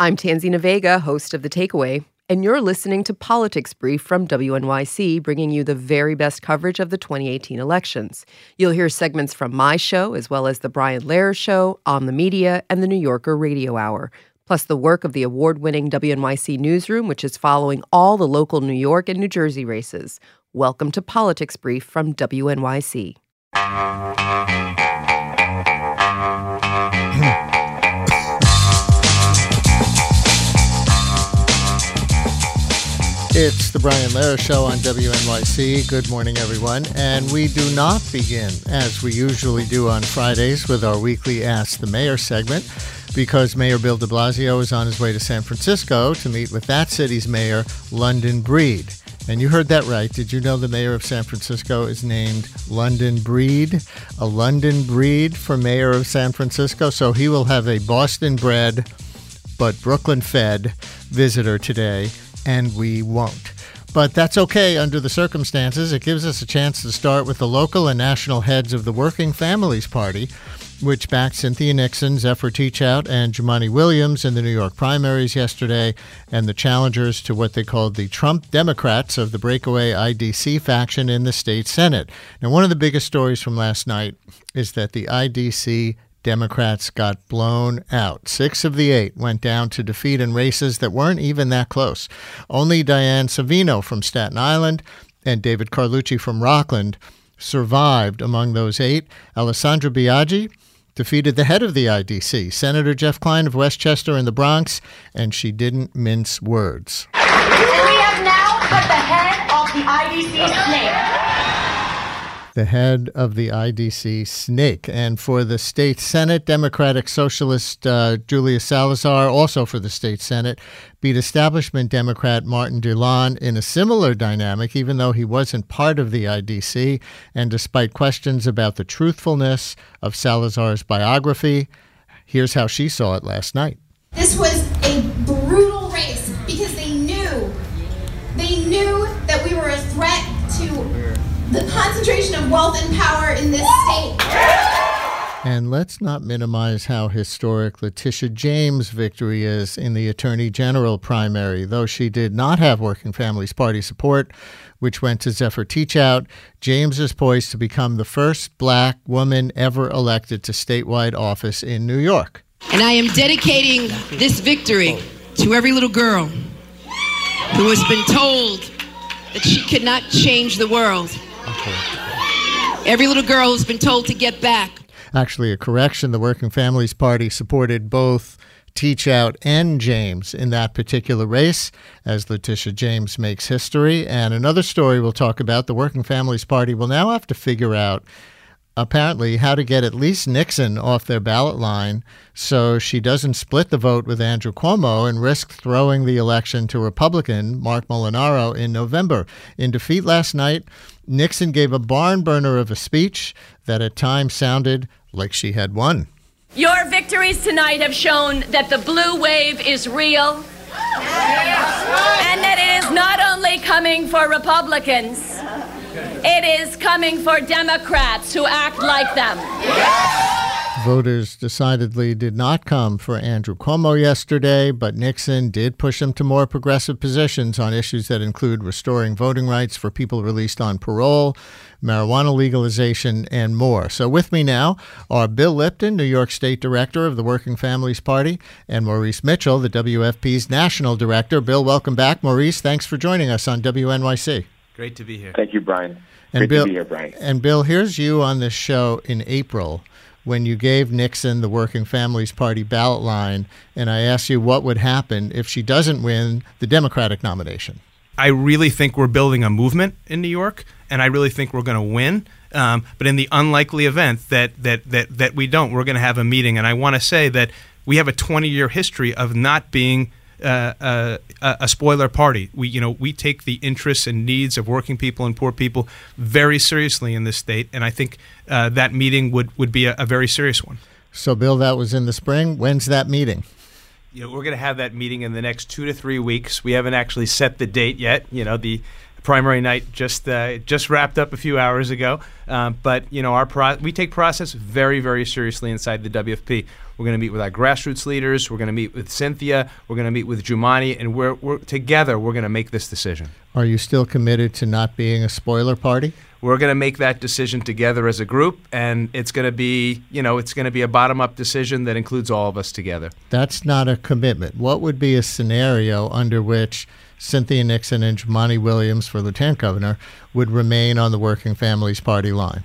I'm Tanzina Vega, host of The Takeaway, and you're listening to Politics Brief from WNYC, bringing you the very best coverage of the 2018 elections. You'll hear segments from my show, as well as The Brian Lehrer Show, On the Media, and The New Yorker Radio Hour, plus the work of the award winning WNYC Newsroom, which is following all the local New York and New Jersey races. Welcome to Politics Brief from WNYC. It's the Brian Lehrer Show on WNYC. Good morning, everyone. And we do not begin, as we usually do on Fridays, with our weekly Ask the Mayor segment, because Mayor Bill de Blasio is on his way to San Francisco to meet with that city's mayor, London Breed. And you heard that right. Did you know the mayor of San Francisco is named London Breed? A London Breed for mayor of San Francisco. So he will have a Boston bred but Brooklyn fed visitor today and we won't. But that's okay under the circumstances. It gives us a chance to start with the local and national heads of the Working Families Party, which backed Cynthia Nixon, Zephyr Teachout, and Jumaane Williams in the New York primaries yesterday, and the challengers to what they called the Trump Democrats of the breakaway IDC faction in the state Senate. Now, one of the biggest stories from last night is that the IDC Democrats got blown out. Six of the eight went down to defeat in races that weren't even that close. Only Diane Savino from Staten Island and David Carlucci from Rockland survived among those eight. Alessandra Biaggi defeated the head of the IDC, Senator Jeff Klein of Westchester in the Bronx, and she didn't mince words. And we have now put the head of the IDC snake the head of the IDC snake. And for the state Senate, Democratic Socialist uh, Julia Salazar, also for the state Senate, beat establishment Democrat Martin Dilan in a similar dynamic, even though he wasn't part of the IDC. And despite questions about the truthfulness of Salazar's biography, here's how she saw it last night. This was the concentration of wealth and power in this state. And let's not minimize how historic Letitia James' victory is in the Attorney General primary. Though she did not have Working Families Party support, which went to Zephyr Teachout, James is poised to become the first black woman ever elected to statewide office in New York. And I am dedicating this victory to every little girl who has been told that she could not change the world Every little girl who's been told to get back. Actually, a correction. The Working Families Party supported both Teachout and James in that particular race as Letitia James makes history. And another story we'll talk about the Working Families Party will now have to figure out apparently how to get at least Nixon off their ballot line so she doesn't split the vote with Andrew Cuomo and risk throwing the election to Republican Mark Molinaro in November. In defeat last night, Nixon gave a barn burner of a speech that at times sounded like she had won. Your victories tonight have shown that the blue wave is real and that it is not only coming for Republicans. It is coming for Democrats who act like them. Voters decidedly did not come for Andrew Cuomo yesterday, but Nixon did push him to more progressive positions on issues that include restoring voting rights for people released on parole, marijuana legalization, and more. So, with me now are Bill Lipton, New York State Director of the Working Families Party, and Maurice Mitchell, the WFP's National Director. Bill, welcome back. Maurice, thanks for joining us on WNYC. Great to be here. Thank you, Brian. And Great Bill, to be here, Brian. And Bill, here's you on this show in April when you gave Nixon the Working Families Party ballot line, and I asked you what would happen if she doesn't win the Democratic nomination. I really think we're building a movement in New York, and I really think we're going to win. Um, but in the unlikely event that that that that we don't, we're going to have a meeting. And I want to say that we have a 20 year history of not being uh, uh, a spoiler party. We, you know, we take the interests and needs of working people and poor people very seriously in this state, and I think uh, that meeting would would be a, a, very serious one. So, Bill, that was in the spring. When's that meeting? You know, we're going to have that meeting in the next two to three weeks. We haven't actually set the date yet. You know, the primary night just uh, just wrapped up a few hours ago. Um, but you know, our pro- we take process very very seriously inside the WFP. We're going to meet with our grassroots leaders. We're going to meet with Cynthia. We're going to meet with Jumaane, and we're, we're together. We're going to make this decision. Are you still committed to not being a spoiler party? We're going to make that decision together as a group, and it's going to be, you know, it's going to be a bottom-up decision that includes all of us together. That's not a commitment. What would be a scenario under which Cynthia Nixon and Jumaane Williams for lieutenant governor would remain on the Working Families Party line?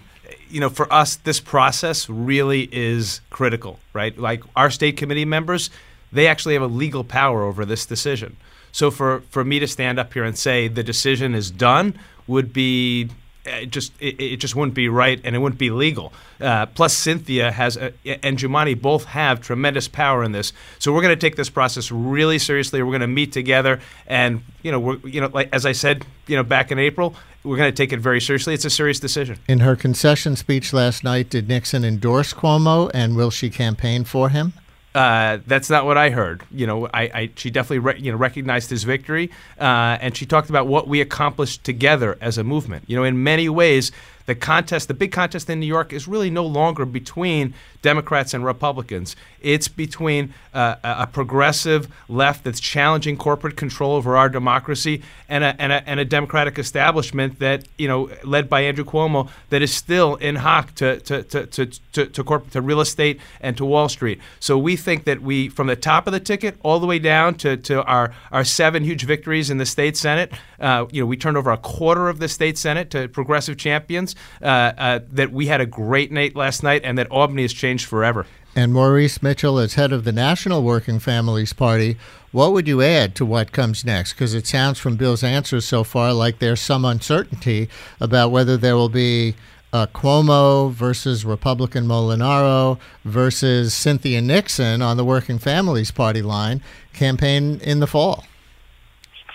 you know, for us, this process really is critical, right? Like our state committee members, they actually have a legal power over this decision. So for, for me to stand up here and say the decision is done would be it just it, it, just wouldn't be right and it wouldn't be legal. Uh, plus, Cynthia has a, and Jumaane both have tremendous power in this. So we're going to take this process really seriously. We're going to meet together, and you know, we're you know, like as I said, you know, back in April, we're going to take it very seriously. It's a serious decision. In her concession speech last night, did Nixon endorse Cuomo, and will she campaign for him? Uh, that's not what I heard. You know, I, I she definitely re, you know recognized his victory, uh, and she talked about what we accomplished together as a movement. You know, in many ways, the contest, the big contest in New York, is really no longer between Democrats and Republicans. It's between uh, a progressive left that's challenging corporate control over our democracy and a, and a, and a Democratic establishment that, you know, led by Andrew Cuomo, that is still in hock to, to, to, to, to, to, corp- to real estate and to Wall Street. So we think that we, from the top of the ticket all the way down to, to our, our seven huge victories in the state Senate, uh, you know, we turned over a quarter of the state Senate to progressive champions, uh, uh, that we had a great night last night and that Albany has changed changed forever. And Maurice Mitchell, as head of the National Working Families Party, what would you add to what comes next? Because it sounds from Bill's answers so far like there's some uncertainty about whether there will be uh, Cuomo versus Republican Molinaro versus Cynthia Nixon on the Working Families Party line campaign in the fall.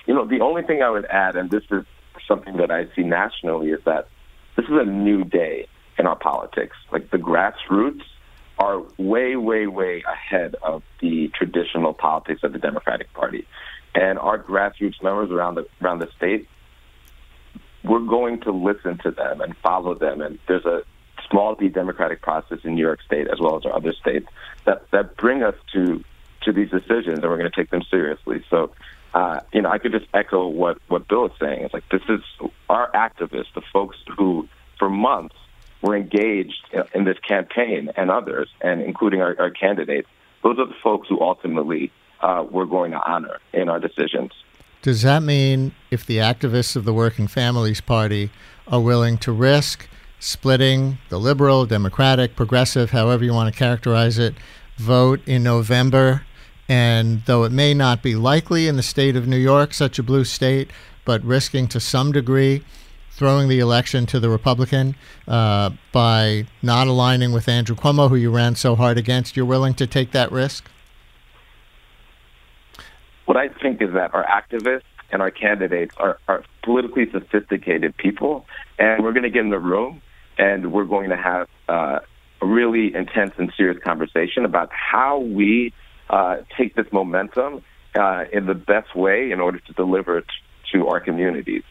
You know, the only thing I would add, and this is something that I see nationally, is that this is a new day in our politics. Like the grassroots are way, way, way ahead of the traditional politics of the Democratic Party. And our grassroots members around the around the state, we're going to listen to them and follow them. And there's a small d democratic process in New York State as well as our other states that that bring us to to these decisions, and we're going to take them seriously. So. Uh, you know, I could just echo what, what Bill is saying. It's like this is our activists, the folks who, for months, were engaged in this campaign and others, and including our, our candidates, those are the folks who ultimately uh, we're going to honor in our decisions. Does that mean if the activists of the Working Families Party are willing to risk splitting the liberal, democratic, progressive, however you want to characterize it, vote in November? And though it may not be likely in the state of New York, such a blue state, but risking to some degree throwing the election to the Republican uh, by not aligning with Andrew Cuomo, who you ran so hard against. You're willing to take that risk? What I think is that our activists and our candidates are, are politically sophisticated people, and we're going to get in the room and we're going to have uh, a really intense and serious conversation about how we uh, take this momentum uh, in the best way in order to deliver it to our communities.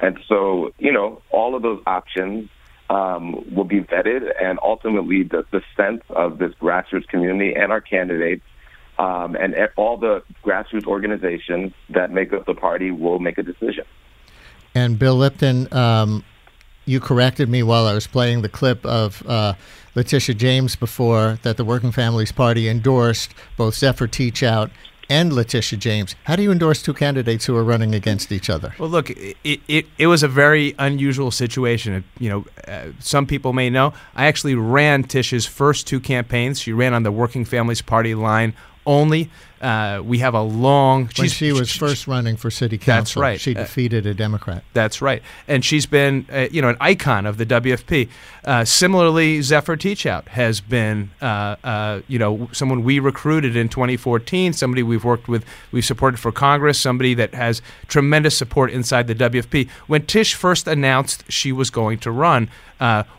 And so, you know, all of those options um, will be vetted, and ultimately, the, the sense of this grassroots community and our candidates um, and all the grassroots organizations that make up the party will make a decision. And Bill Lipton, um, you corrected me while I was playing the clip of uh, Letitia James before that the Working Families Party endorsed both Zephyr Teachout and Letitia James. How do you endorse two candidates who are running against each other? Well, look, it, it, it was a very unusual situation. You know, uh, some people may know I actually ran Tish's first two campaigns. She ran on the Working Families Party line only. Uh, we have a long. When she was first running for city council, that's right. She uh, defeated a Democrat. That's right, and she's been, uh, you know, an icon of the WFP. Uh, similarly, Zephyr Teachout has been, uh, uh, you know, someone we recruited in 2014. Somebody we've worked with, we've supported for Congress. Somebody that has tremendous support inside the WFP. When Tish first announced she was going to run,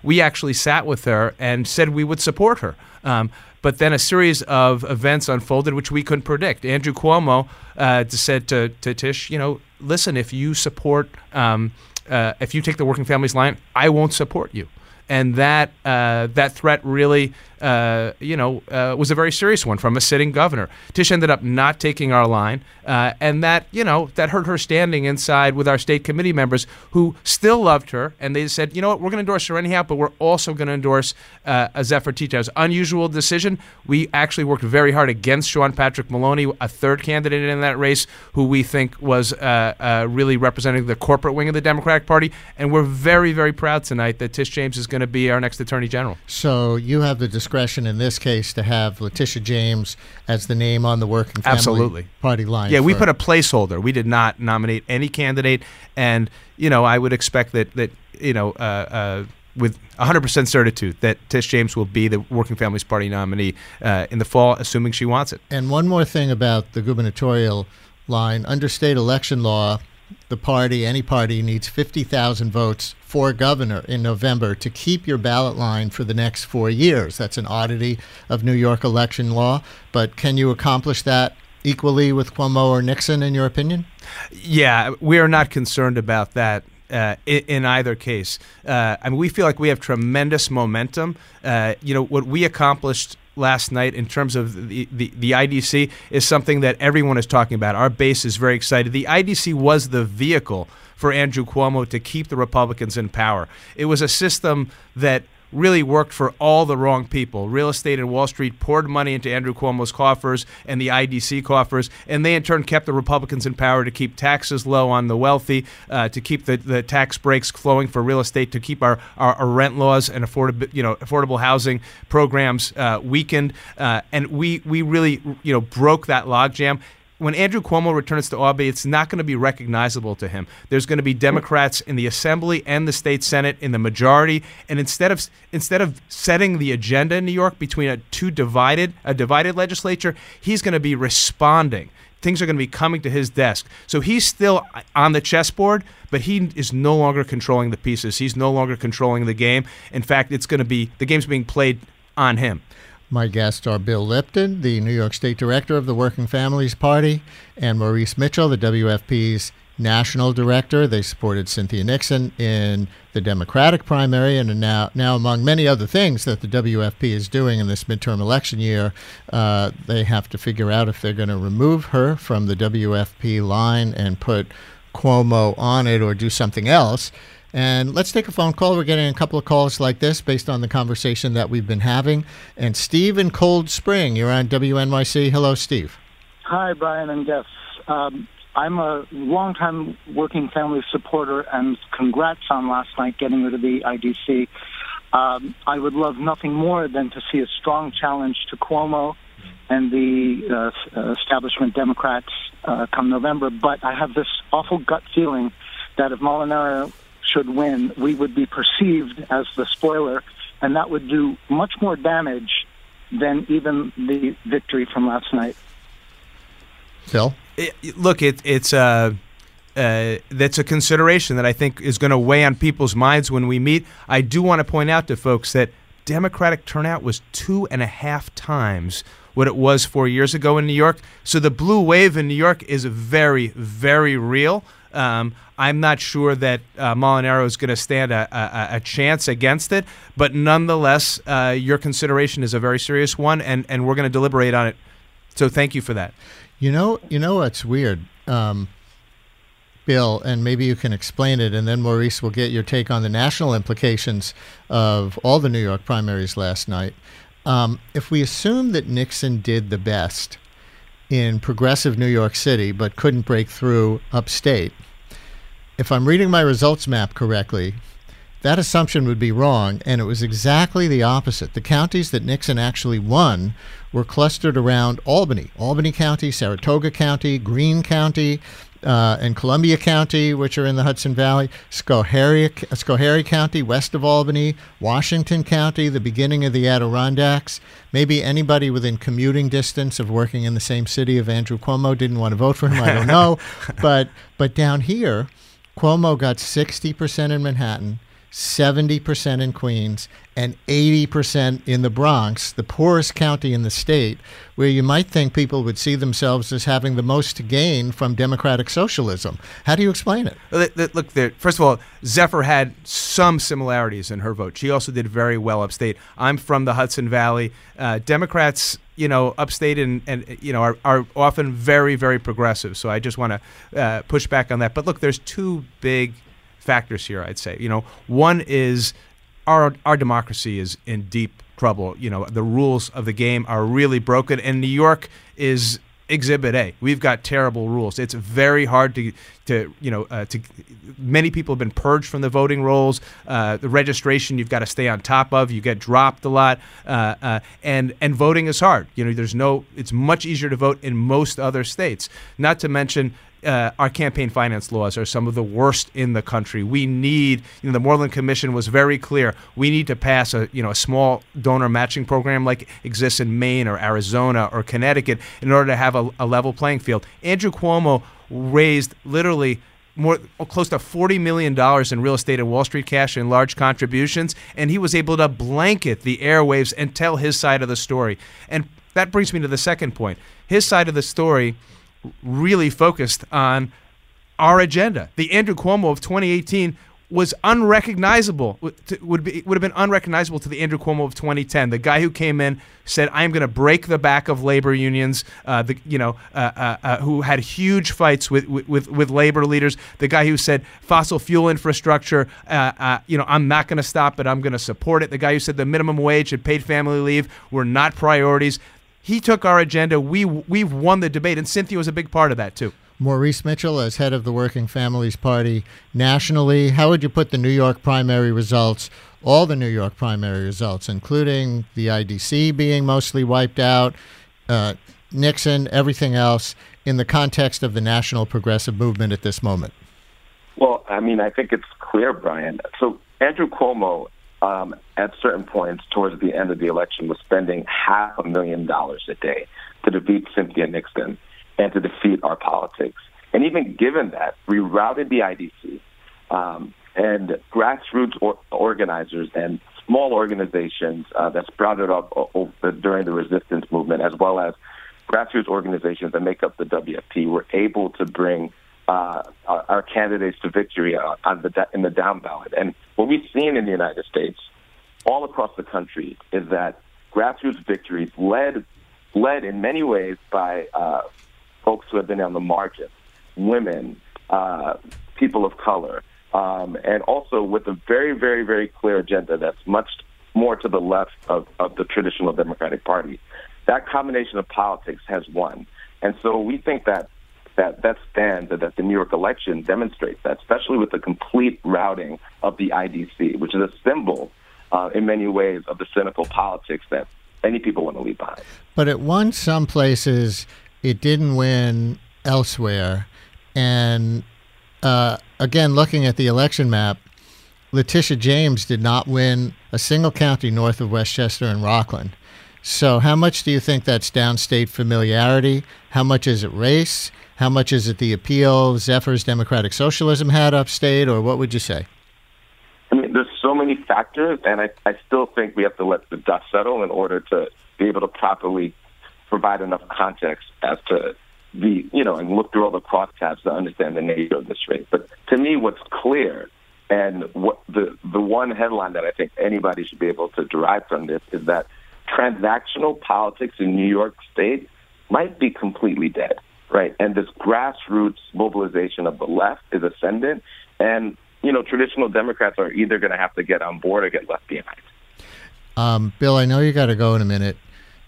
we actually sat with her and said we would support her. Um, but then a series of events unfolded which we couldn't predict. Andrew Cuomo uh, said to, to Tish, you know, listen, if you support, um, uh, if you take the working families line, I won't support you. And that uh, that threat really, uh, you know, uh, was a very serious one from a sitting governor. Tish ended up not taking our line, uh, and that you know that hurt her standing inside with our state committee members who still loved her, and they said, you know what, we're going to endorse her anyhow, but we're also going to endorse uh, a Zephyr Teachout. It unusual decision. We actually worked very hard against Sean Patrick Maloney, a third candidate in that race, who we think was uh, uh, really representing the corporate wing of the Democratic Party, and we're very, very proud tonight that Tish James is going to be our next Attorney General. So you have the discretion in this case to have Letitia James as the name on the Working Family Absolutely. Party line. Yeah, we put a placeholder. We did not nominate any candidate, and you know, I would expect that that you know, uh, uh, with 100% certitude, that Tish James will be the Working Families Party nominee uh, in the fall, assuming she wants it. And one more thing about the gubernatorial line under state election law, the party, any party, needs 50,000 votes for governor in November to keep your ballot line for the next four years. That's an oddity of New York election law. But can you accomplish that equally with Cuomo or Nixon, in your opinion? Yeah, we are not concerned about that. Uh, in, either case, uh, I mean, we feel like we have tremendous momentum. Uh, you know, what we accomplished last night in terms of the, the, the IDC is something that everyone is talking about. Our base is very excited. The IDC was the vehicle for Andrew Cuomo to keep the Republicans in power. It was a system that really worked for all the wrong people. Real estate and Wall Street poured money into Andrew Cuomo's coffers and the IDC coffers, and they in turn kept the Republicans in power to keep taxes low on the wealthy, uh, to keep the, the tax breaks flowing for real estate, to keep our, our, our rent laws and affordable you know affordable housing programs uh, weakened, uh, and we we really you know broke that logjam when Andrew Cuomo returns to Albany, it's not going to be recognizable to him. There's going to be Democrats in the Assembly and the state Senate in the majority, and instead of instead of setting the agenda in New York between a two divided a divided legislature, he's going to be responding. Things are going to be coming to his desk. So he's still on the chessboard, but he is no longer controlling the pieces. He's no longer controlling the game. In fact, it's going to be the game's being played on him. My guests are Bill Lipton, the New York State Director of the Working Families Party, and Maurice Mitchell, the WFP's National Director. They supported Cynthia Nixon in the Democratic primary, and now, now among many other things that the WFP is doing in this midterm election year, uh, they have to figure out if they're going to remove her from the WFP line and put Cuomo on it or do something else. And let's take a phone call. We're getting a couple of calls like this based on the conversation that we've been having. And Steve in Cold Spring, you're on WNYC. Hello, Steve. Hi, Brian and guests. Um, I'm a longtime working family supporter, and congrats on last night getting rid of the IDC. Um, I would love nothing more than to see a strong challenge to Cuomo and the uh, establishment Democrats uh, come November. But I have this awful gut feeling that if Molinaro should win, we would be perceived as the spoiler, and that would do much more damage than even the victory from last night. Phil? It, look, it, it's uh, uh, that's a consideration that I think is going to weigh on people's minds when we meet. I do want to point out to folks that Democratic turnout was two and a half times what it was four years ago in New York. So the blue wave in New York is very, very real. Um, I'm not sure that uh, Molinaro is going to stand a, a, a, chance against it, but nonetheless, uh, your consideration is a very serious one, and, and we're going to deliberate on it. So thank you for that. You know, you know what's weird, um, Bill, and maybe you can explain it, and then Maurice will get your take on the national implications of all the New York primaries last night. Um, if we assume that Nixon did the best in progressive New York City but couldn't break through upstate, if I'm reading my results map correctly, that assumption would be wrong, and it was exactly the opposite. The counties that Nixon actually won were clustered around Albany, Albany County, Saratoga County, Greene County, uh, and Columbia County, which are in the Hudson Valley, Schoharie, Schoharie County, west of Albany, Washington County, the beginning of the Adirondacks. Maybe anybody within commuting distance of working in the same city of Andrew Cuomo didn't want to vote for him. I don't know, but but down here, Cuomo got 60% in Manhattan, 70% in Queens, and 80% in the Bronx, the poorest county in the state, where you might think people would see themselves as having the most to gain from democratic socialism. How do you explain it? Look, first of all, Zephyr had some similarities in her vote. She also did very well upstate. I'm from the Hudson Valley. Uh, Democrats you know, upstate and, and you know are, are often very very progressive. So I just want to uh, push back on that. But look, there's two big factors here. I'd say you know one is our our democracy is in deep trouble. You know the rules of the game are really broken, and New York is Exhibit A. We've got terrible rules. It's very hard to, to you know, uh, to. Many people have been purged from the voting rolls. Uh, the registration you've got to stay on top of. You get dropped a lot, uh, uh and and voting is hard. You know, there's no. It's much easier to vote in most other states. Not to mention uh, our campaign finance laws are some of the worst in the country. We need, you know, the Moreland Commission was very clear. We need to pass a, you know, a small donor matching program like exists in Maine or Arizona or Connecticut in order to have a, a level playing field. Andrew Cuomo raised literally more close to forty million dollars in real estate and Wall Street cash and large contributions, and he was able to blanket the airwaves and tell his side of the story. And that brings me to the second point. His side of the story really focused on our agenda. The Andrew Cuomo of 2018 was unrecognizable would be would have been unrecognizable to the Andrew Cuomo of 2010 the guy who came in said I'm going to break the back of labor unions uh, the you know uh, uh, uh, who had huge fights with, with with labor leaders. The guy who said fossil fuel infrastructure uh, uh, you know I'm not going to stop it I'm going to support it. The guy who said the minimum wage and paid family leave were not priorities he took our agenda. We we've won the debate, and Cynthia was a big part of that too. Maurice Mitchell, as head of the Working Families Party nationally, how would you put the New York primary results, all the New York primary results, including the IDC being mostly wiped out, uh, Nixon, everything else, in the context of the national progressive movement at this moment? Well, I mean, I think it's clear, Brian. So Andrew Cuomo um, at certain points towards the end of the election was spending half a million dollars a day to defeat Cynthia Nixon and to defeat our politics. And even given that, we routed the IDC um, and grassroots or- organizers and small organizations uh, that sprouted up during the resistance movement, as well as grassroots organizations that make up the WFP, were able to bring uh, our candidates to victory on the, in the down ballot. And what we've seen in the United States, all across the country, is that grassroots victories led led in many ways by uh, folks who have been on the margin, women, uh, people of color, um, and also with a very, very, very clear agenda that's much more to the left of, of the traditional Democratic Party. That combination of politics has won. And so we think that that that stands and that the New York election demonstrates that, especially with the complete routing of the IDC, which is a symbol uh, in many ways of the cynical politics that many people want to leave behind. But it won some places, it didn't win elsewhere. And uh, again, looking at the election map, Letitia James did not win a single county north of Westchester and Rockland. So, how much do you think that's downstate familiarity? How much is it race? How much is it the appeal Zephyr's democratic socialism had upstate, or what would you say? I mean, there's so many factors, and I, I still think we have to let the dust settle in order to be able to properly provide enough context as to the, you know, and look through all the crosstabs to understand the nature of this race. But to me, what's clear and what the the one headline that I think anybody should be able to derive from this is that transactional politics in New York State might be completely dead right? And this grassroots mobilization of the left is ascendant, and you know, traditional Democrats are either going to have to get on board or get left behind. Um, Bill, I know you got to go in a minute.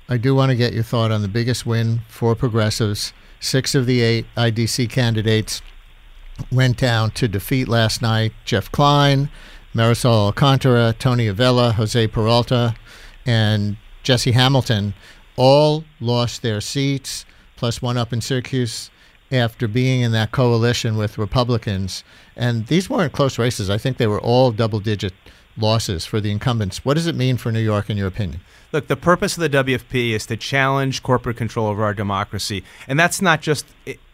I do want to get your thought on the biggest win for progressives. Six of the eight IDC candidates went down to defeat last night. Jeff Klein, Marisol Alcantara, Tony Avella, Jose Peralta, and Jesse Hamilton all lost their seats plus one up in Syracuse after being in that coalition with Republicans. And these weren't close races. I think they were all double digit losses for the incumbents. What does it mean for New York, in your opinion? Look, the purpose of the WFP is to challenge corporate control over our democracy. And that's not just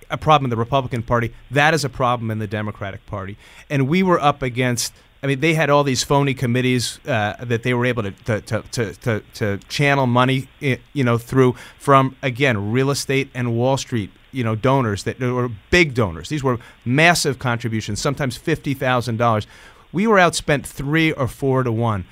a problem in the Republican Party, that is a problem in the Democratic Party. And we were up against I mean, they had all these phony committees uh, that they were able to to, to, to, to, channel money, you know, through from again real estate and Wall Street, you know, donors that were big donors. These were massive contributions, sometimes fifty thousand dollars. We were outspent three or four to one,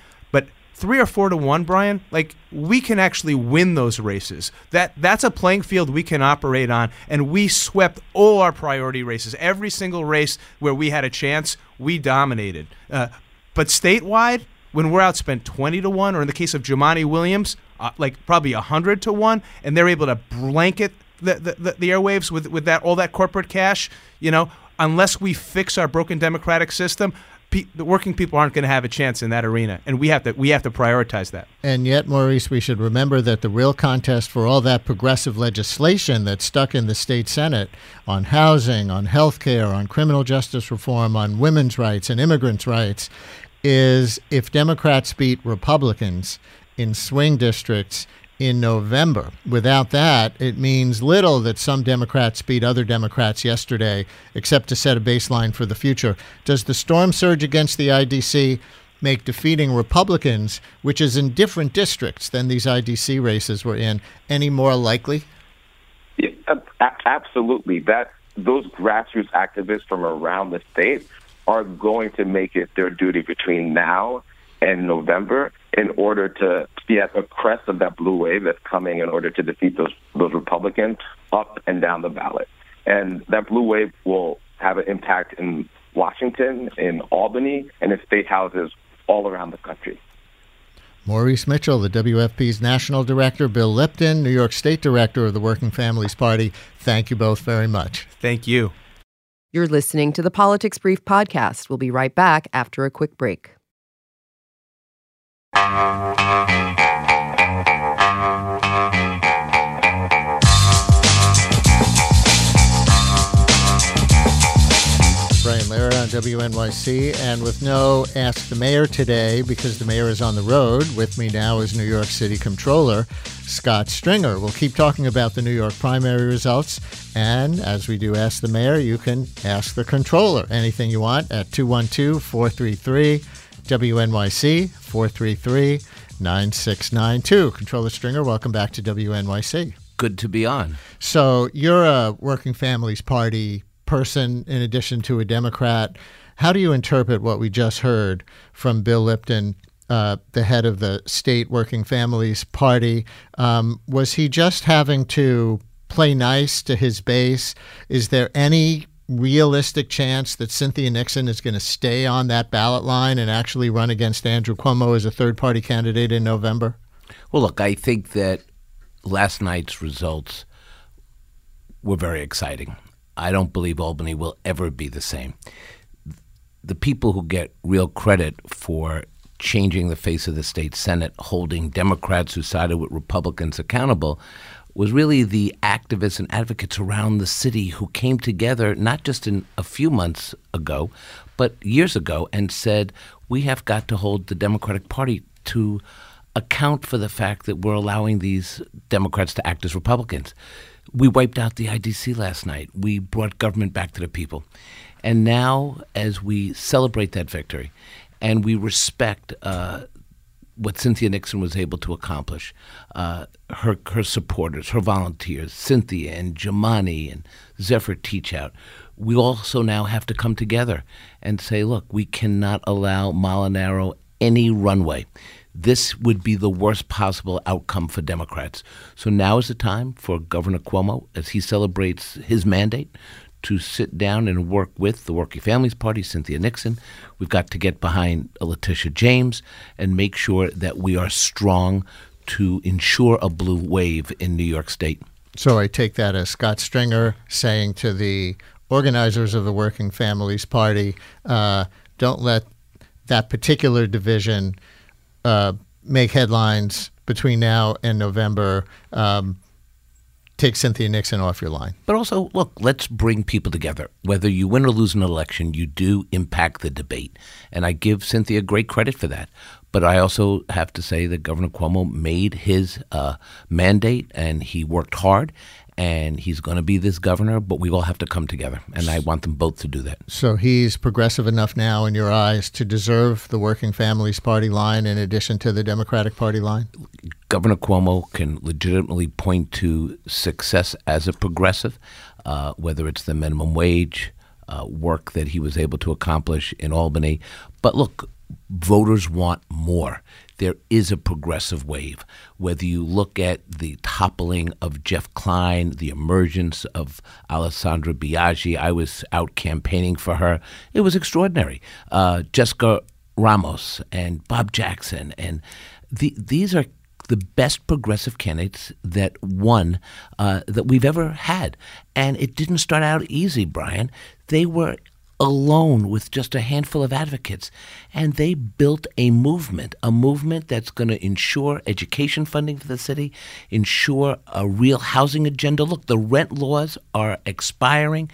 three or four to one, Brian, like we can actually win those races. That that's a playing field we can operate on, and we swept all our priority races. Every single race where we had a chance, we dominated. Uh, but statewide, when we're outspent twenty to one, or in the case of Jumaane Williams, uh, like probably hundred to one, and they're able to blanket the, the, the, airwaves with with that all that corporate cash, you know, unless we fix our broken democratic system. Pe- the working people aren't going to have a chance in that arena, and we have to we have to prioritize that. And yet, Maurice, we should remember that the real contest for all that progressive legislation that's stuck in the state Senate on housing, on health care, on criminal justice reform, on women's rights and immigrants' rights is if Democrats beat Republicans in swing districts in November. Without that, it means little that some Democrats beat other Democrats yesterday, except to set a baseline for the future. Does the storm surge against the IDC make defeating Republicans, which is in different districts than these IDC races were in, any more likely? Yeah, absolutely. That those grassroots activists from around the state are going to make it their duty between now and November in order to be at the crest of that blue wave that's coming in order to defeat those those Republicans up and down the ballot. And that blue wave will have an impact in Washington, in Albany, and in state houses all around the country. Maurice Mitchell, the WFP's national director, Bill Lipton, New York State director of the Working Families Party. Thank you both very much. Thank you. You're listening to the Politics Brief podcast. We'll be right back after a quick break. Brian Lehrer on WNYC, and with no Ask the Mayor today because the mayor is on the road. With me now is New York City Comptroller Scott Stringer. We'll keep talking about the New York primary results, and as we do Ask the Mayor, you can ask the Controller anything you want at 212 433 WNYC 433 9692. Comptroller Stringer, welcome back to WNYC. Good to be on. So you're a Working Families Party person in addition to a Democrat. How do you interpret what we just heard from Bill Lipton, uh, the head of the state Working Families Party? Um, was he just having to play nice to his base? Is there any realistic chance that Cynthia Nixon is going to stay on that ballot line and actually run against Andrew Cuomo as a third party candidate in November? Well, look, I think that last night's results were very exciting. I don't believe Albany will ever be the same. The people who get real credit for changing the face of the state Senate, holding Democrats who sided with Republicans accountable, was really the activists and advocates around the city who came together not just in a few months ago, but years ago and said, we have got to hold the Democratic Party to account for the fact that we're allowing these Democrats to act as Republicans. We wiped out the IDC last night. We brought government back to the people. And now, as we celebrate that victory and we respect uh, what Cynthia Nixon was able to accomplish, uh, her, her supporters, her volunteers, Cynthia and Jumaane and Zephyr Teachout, we also now have to come together and say, look, we cannot allow Molinaro any runway. This would be the worst possible outcome for Democrats. So now is the time for Governor Cuomo, as he celebrates his mandate, to sit down and work with the Working Families Party, Cynthia Nixon. We've got to get behind Letitia James and make sure that we are strong to ensure a blue wave in New York State. So I take that as Scott Stringer saying to the organizers of the Working Families Party, uh, don't let that particular division uh, make headlines between now and November. Um, take Cynthia Nixon off your line. But also, look, let's bring people together. Whether you win or lose an election, you do impact the debate. And I give Cynthia great credit for that. But I also have to say that Governor Cuomo made his uh, mandate and he worked hard. And he's going to be this governor, but we all have to come together, and I want them both to do that. So he's progressive enough now in your eyes to deserve the Working Families Party line in addition to the Democratic Party line? Governor Cuomo can legitimately point to success as a progressive, uh, whether it's the minimum wage, uh, work that he was able to accomplish in Albany. But look, voters want more. There is a progressive wave. Whether you look at the toppling of Jeff Klein, the emergence of Alessandra Biaggi, I was out campaigning for her. It was extraordinary. Uh, Jessica Ramos and Bob Jackson, and the, these are the best progressive candidates that won uh, that we've ever had. And it didn't start out easy, Brian. They were alone with just a handful of advocates. And they built a movement, a movement that's going to ensure education funding for the city, ensure a real housing agenda. Look, the rent laws are expiring.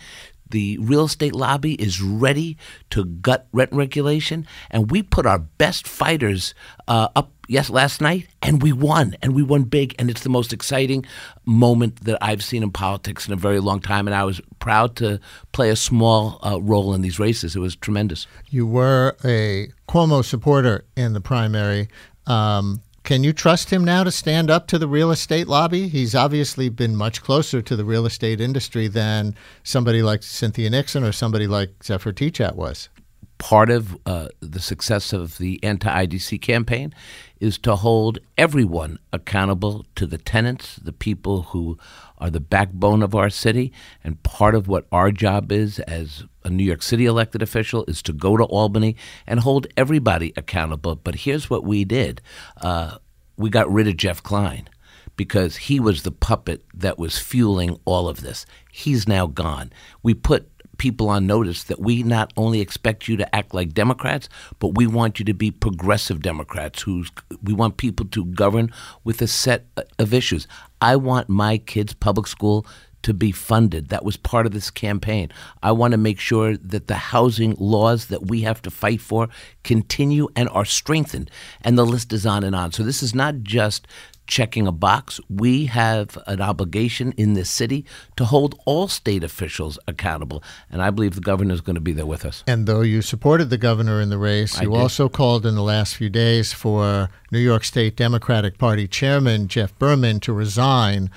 The real estate lobby is ready to gut rent regulation, and we put our best fighters uh, up yes last night, and we won, and we won big, and it's the most exciting moment that I've seen in politics in a very long time, and I was proud to play a small uh, role in these races. It was tremendous. You were a Cuomo supporter in the primary. Um, can you trust him now to stand up to the real estate lobby? He's obviously been much closer to the real estate industry than somebody like Cynthia Nixon or somebody like Zephyr Teachout was. Part of uh, the success of the anti IDC campaign is to hold everyone accountable to the tenants, the people who are the backbone of our city. And part of what our job is as a New York City elected official is to go to Albany and hold everybody accountable. But here's what we did uh, we got rid of Jeff Klein because he was the puppet that was fueling all of this. He's now gone. We put people on notice that we not only expect you to act like Democrats, but we want you to be progressive Democrats. Who's we want people to govern with a set uh, of issues. I want my kids' public school to be funded. That was part of this campaign. I want to make sure that the housing laws that we have to fight for continue and are strengthened. And the list is on and on. So this is not just checking a box. We have an obligation in this city to hold all state officials accountable, and I believe the governor is going to be there with us. And though you supported the governor in the race, I you did. also called in the last few days for New York State Democratic Party Chairman Jeff Berman to resign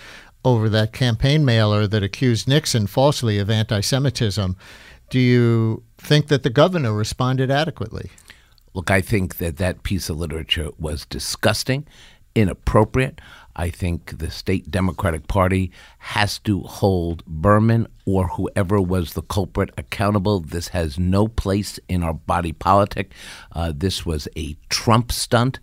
over that campaign mailer that accused Nixon falsely of anti Semitism. Do you think that the governor responded adequately? Look, I think that that piece of literature was disgusting, inappropriate. I think the state Democratic Party has to hold Berman or whoever was the culprit accountable. This has no place in our body politic. Uh, this was a Trump stunt,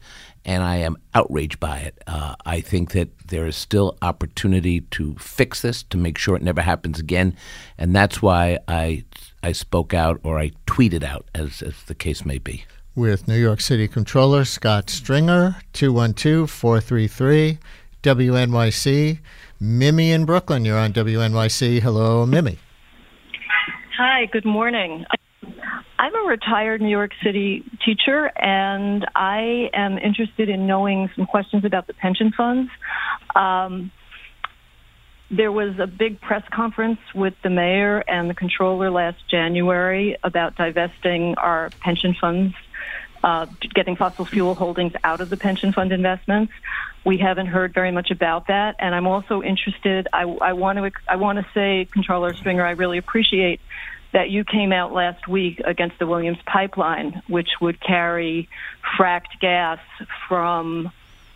and I am outraged by it. Uh, I think that there is still opportunity to fix this, to make sure it never happens again, and that's why I I spoke out or I tweeted out, as, as the case may be. With New York City Controller Scott Stringer, 212 433 WNYC. Mimi in Brooklyn, you're on WNYC. Hello, Mimi. Hi, good morning. I'm a retired New York City teacher, and I am interested in knowing some questions about the pension funds. Um, there was a big press conference with the mayor and the controller last January about divesting our pension funds, uh, getting fossil fuel holdings out of the pension fund investments. We haven't heard very much about that, and I'm also interested. I, I want to I want to say, Controller Stringer, I really appreciate that you came out last week against the Williams pipeline, which would carry fracked gas from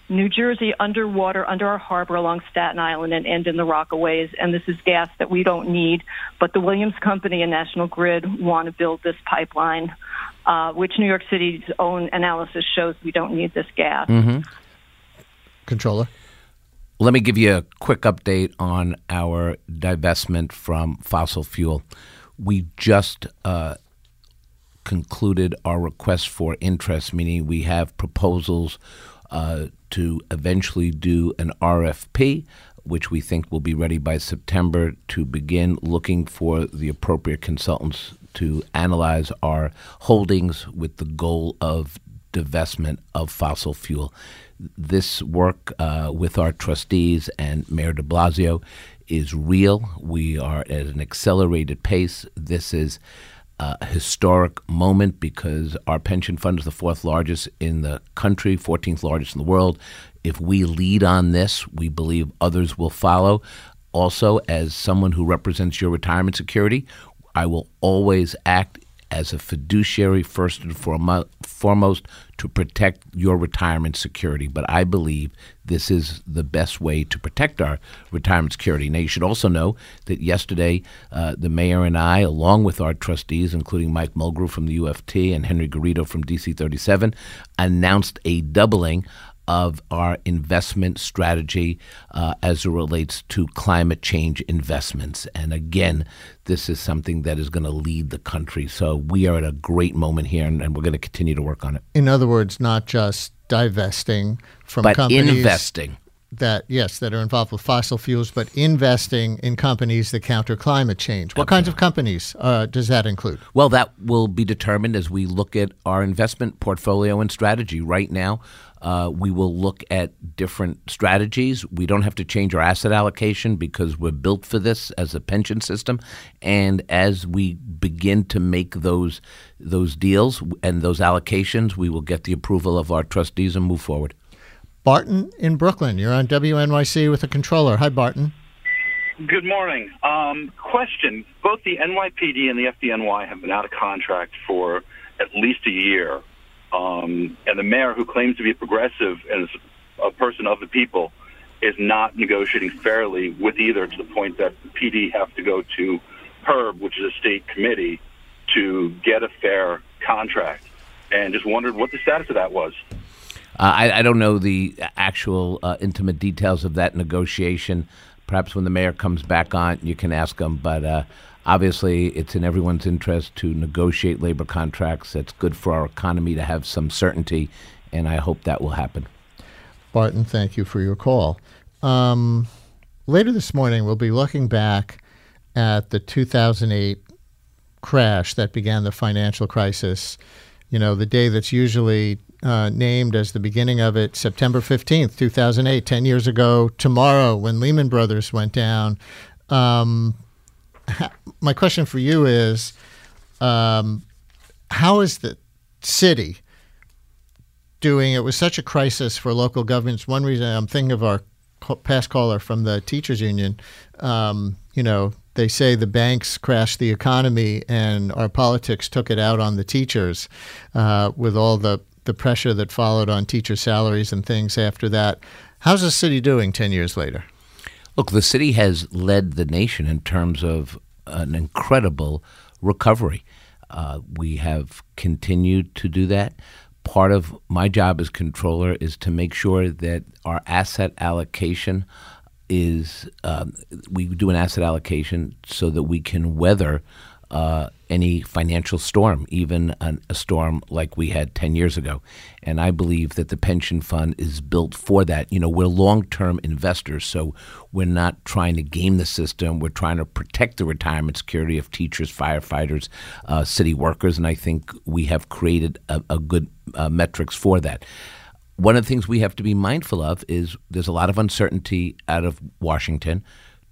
New Jersey underwater under our harbor along Staten Island and end in the Rockaways. And this is gas that we don't need, but the Williams Company and National Grid want to build this pipeline, uh, which New York City's own analysis shows we don't need this gas. Mm-hmm. Controller. Let me give you a quick update on our divestment from fossil fuel. We just uh, concluded our request for interest, meaning we have proposals uh, to eventually do an RFP, which we think will be ready by September to begin looking for the appropriate consultants to analyze our holdings with the goal of divestment of fossil fuel. This work uh, with our trustees and Mayor de Blasio is real. We are at an accelerated pace. This is a historic moment because our pension fund is the fourth largest in the country, 14th largest in the world. If we lead on this, we believe others will follow. Also, as someone who represents your retirement security, I will always act as a fiduciary first and foremost to protect your retirement security. But I believe this is the best way to protect our retirement security. Now, you should also know that yesterday, uh, the mayor and I, along with our trustees, including Mike Mulgrew from the UFT and Henry Garrido from DC 37, announced a doubling of our investment strategy uh, as it relates to climate change investments. And again, this is something that is going to lead the country. So we are at a great moment here, and, and we're going to continue to work on it. In other words, not just divesting from but companies investing that yes that are involved with fossil fuels, but investing in companies that counter climate change. What kinds of companies uh, does that include? Well, that will be determined as we look at our investment portfolio and strategy. Right now, uh, we will look at different strategies. We don't have to change our asset allocation because we're built for this as a pension system. And as we begin to make those those deals and those allocations, we will get the approval of our trustees and move forward. Barton in Brooklyn, you're on WNYC with the controller. Hi, Barton. Good morning. Um, question: Both the NYPD and the FDNY have been out of contract for at least a year. Um, and the mayor, who claims to be progressive and is a person of the people, is not negotiating fairly with either to the point that the PD have to go to HERB, which is a state committee, to get a fair contract. And just wondered what the status of that was. Uh, I, I, don't know the actual uh, intimate details of that negotiation. Perhaps when the mayor comes back on, you can ask him. But uh, Obviously, it's in everyone's interest to negotiate labor contracts. It's good for our economy to have some certainty, and I hope that will happen. Barton, thank you for your call. Um, later this morning, we'll be looking back at the 2008 crash that began the financial crisis. You know, the day that's usually uh, named as the beginning of it, September 15th, 2008, 10 years ago tomorrow, when Lehman Brothers went down. Um, my question for you is um, how is the city doing? It was such a crisis for local governments. One reason I'm thinking of our past caller from the teachers union. Um, you know, they say the banks crashed the economy and our politics took it out on the teachers uh, with all the, the pressure that followed on teacher salaries and things after that. How's the city doing 10 years later? Look, the city has led the nation in terms of an incredible recovery. Uh, we have continued to do that. Part of my job as controller is to make sure that our asset allocation is um, we do an asset allocation so that we can weather uh, any financial storm, even an, a storm like we had 10 years ago. And I believe that the pension fund is built for that. You know, we're long term investors, so we're not trying to game the system. We're trying to protect the retirement security of teachers, firefighters, uh, city workers. And I think we have created a, a good uh, metrics for that one of the things we have to be mindful of is there's a lot of uncertainty out of Washington.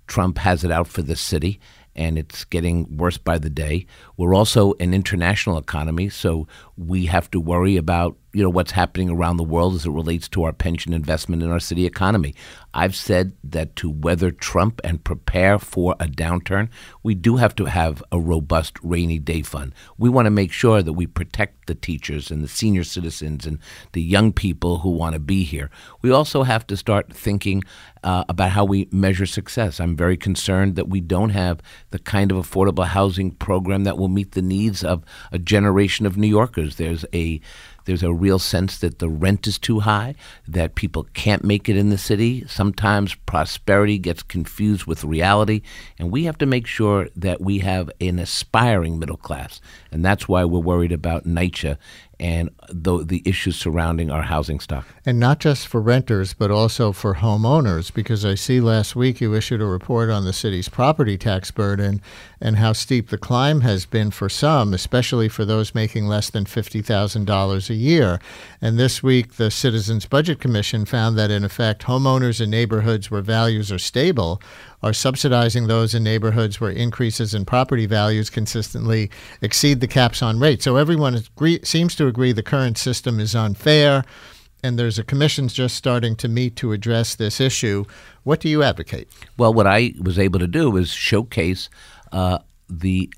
Trump has it out for the city and it's getting worse by the day. We're also an international economy, so we have to worry about you know what's happening around the world as it relates to our pension investment in our city economy. I've said that to weather Trump and prepare for a downturn, we do have to have a robust rainy day fund. We want to make sure that we protect the teachers and the senior citizens and the young people who want to be here. We also have to start thinking uh, about how we measure success. I'm very concerned that we don't have the kind of affordable housing program that will meet the needs of a generation of New Yorkers. There's a there's a real sense that the rent is too high, that people can't make it in the city. Sometimes prosperity gets confused with reality, and we have to make sure that we have an aspiring middle class. And that's why we're worried about NYCHA and the, the issues surrounding our housing stock. And not just for renters, but also for homeowners, because I see last week you issued a report on the city's property tax burden and how steep the climb has been for some, especially for those making less than $50,000 a year. And this week, the Citizens Budget Commission found that, in effect, homeowners in neighborhoods where values are stable are subsidizing those in neighborhoods where increases in property values consistently exceed the caps on rates. So everyone agree, seems to agree the current system is unfair, and there's a commission just starting to meet to address this issue. What do you advocate? Well, what I was able to do was showcase uh, the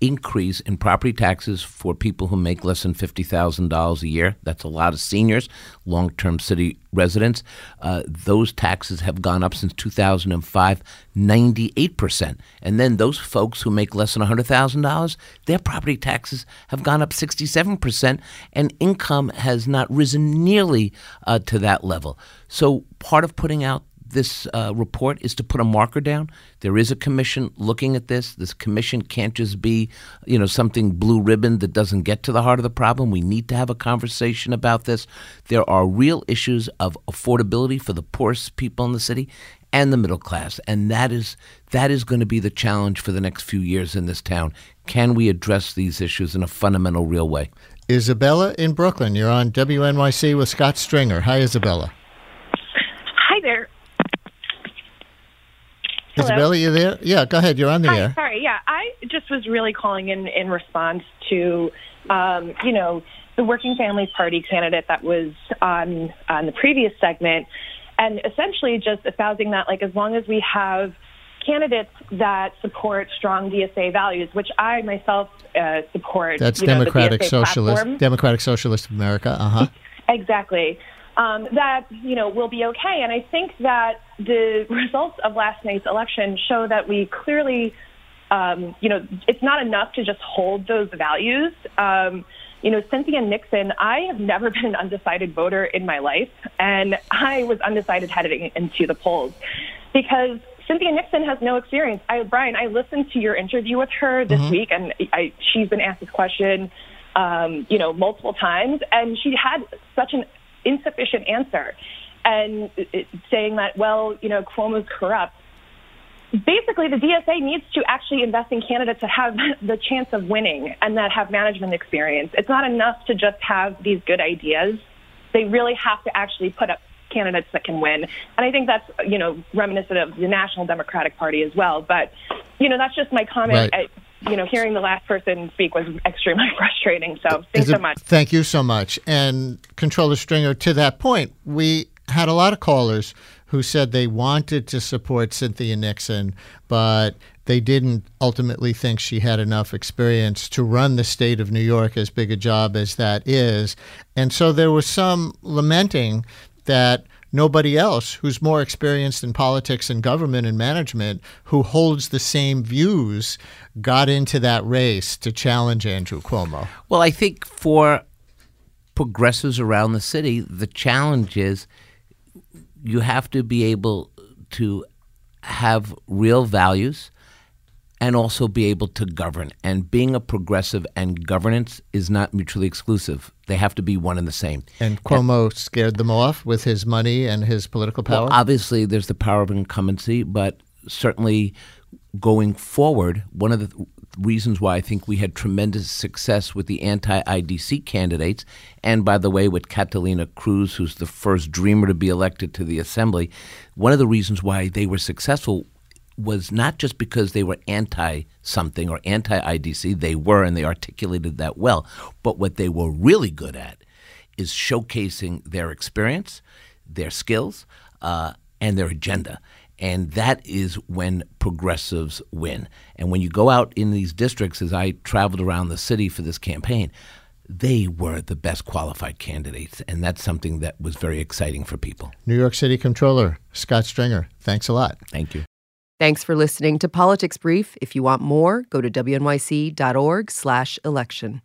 increase in property taxes for people who make less than $50,000 a year. That's a lot of seniors, long term city residents. Uh, those taxes have gone up since 2005, 98%. And then those folks who make less than $100,000, their property taxes have gone up 67%, and income has not risen nearly uh, to that level. So part of putting out this uh, report is to put a marker down. There is a commission looking at this. This commission can't just be, you know, something blue ribbon that doesn't get to the heart of the problem. We need to have a conversation about this. There are real issues of affordability for the poorest people in the city and the middle class, and that is that is going to be the challenge for the next few years in this town. Can we address these issues in a fundamental, real way? Isabella in Brooklyn, you're on WNYC with Scott Stringer. Hi, Isabella. Hi there. Hello. Isabella, you there? Yeah, go ahead. You're on the Hi, air. sorry. Yeah, I just was really calling in in response to, um, you know, the Working Families Party candidate that was on on the previous segment, and essentially just espousing that, like, as long as we have candidates that support strong DSA values, which I myself uh, support. That's you know, the Democratic DSA Socialist, platform. Democratic Socialist of America. Uh huh. Exactly. Um, that you know will be okay, and I think that the results of last night's election show that we clearly, um, you know, it's not enough to just hold those values. Um, you know, Cynthia Nixon, I have never been an undecided voter in my life, and I was undecided heading into the polls because Cynthia Nixon has no experience. I, Brian, I listened to your interview with her this Mhm. week, and I, she's been asked this question, um, you know, multiple times, and she had such an insufficient answer, and saying that, well, you know, Cuomo's corrupt. Basically, the DSA needs to actually invest in candidates that have the chance of winning and that have management experience. It's not enough to just have these good ideas. They really have to actually put up candidates that can win. And I think that's, you know, reminiscent of the National Democratic Party as well. But, you know, that's just my comment. Right. I, you know, hearing the last person speak was extremely frustrating. So thanks Is so much. Thank you so much. And Controller Stringer, to that point, we had a lot of callers who said they wanted to support Cynthia Nixon, but they didn't ultimately think she had enough experience to run the state of New York as big a job as that is. And so there was some lamenting that nobody else who's more experienced in politics and government and management who holds the same views got into that race to challenge Andrew Cuomo. Well, I think for progressives around the city, the challenge is you have to be able to have real values and also be able to govern. And being a progressive and governance is not mutually exclusive. They have to be one and the same. And Cuomo scared them off with his money and his political power. Well, obviously, there's the power of incumbency, but certainly going forward, one of the th- reasons why I think we had tremendous success with the anti IDC candidates, and by the way, with Catalina Cruz, who's the first dreamer to be elected to the assembly, one of the reasons why they were successful was not just because they were anti something or anti IDC, they were and they articulated that well, but what they were really good at is showcasing their experience, their skills, uh, and their agenda. And that is when progressives win. And when you go out in these districts, as I traveled around the city for this campaign, they were the best qualified candidates. And that's something that was very exciting for people. New York City Controller Scott Stringer, thanks a lot. Thank you. Thanks for listening to Politics Brief. If you want more, go to wnyc.org/election.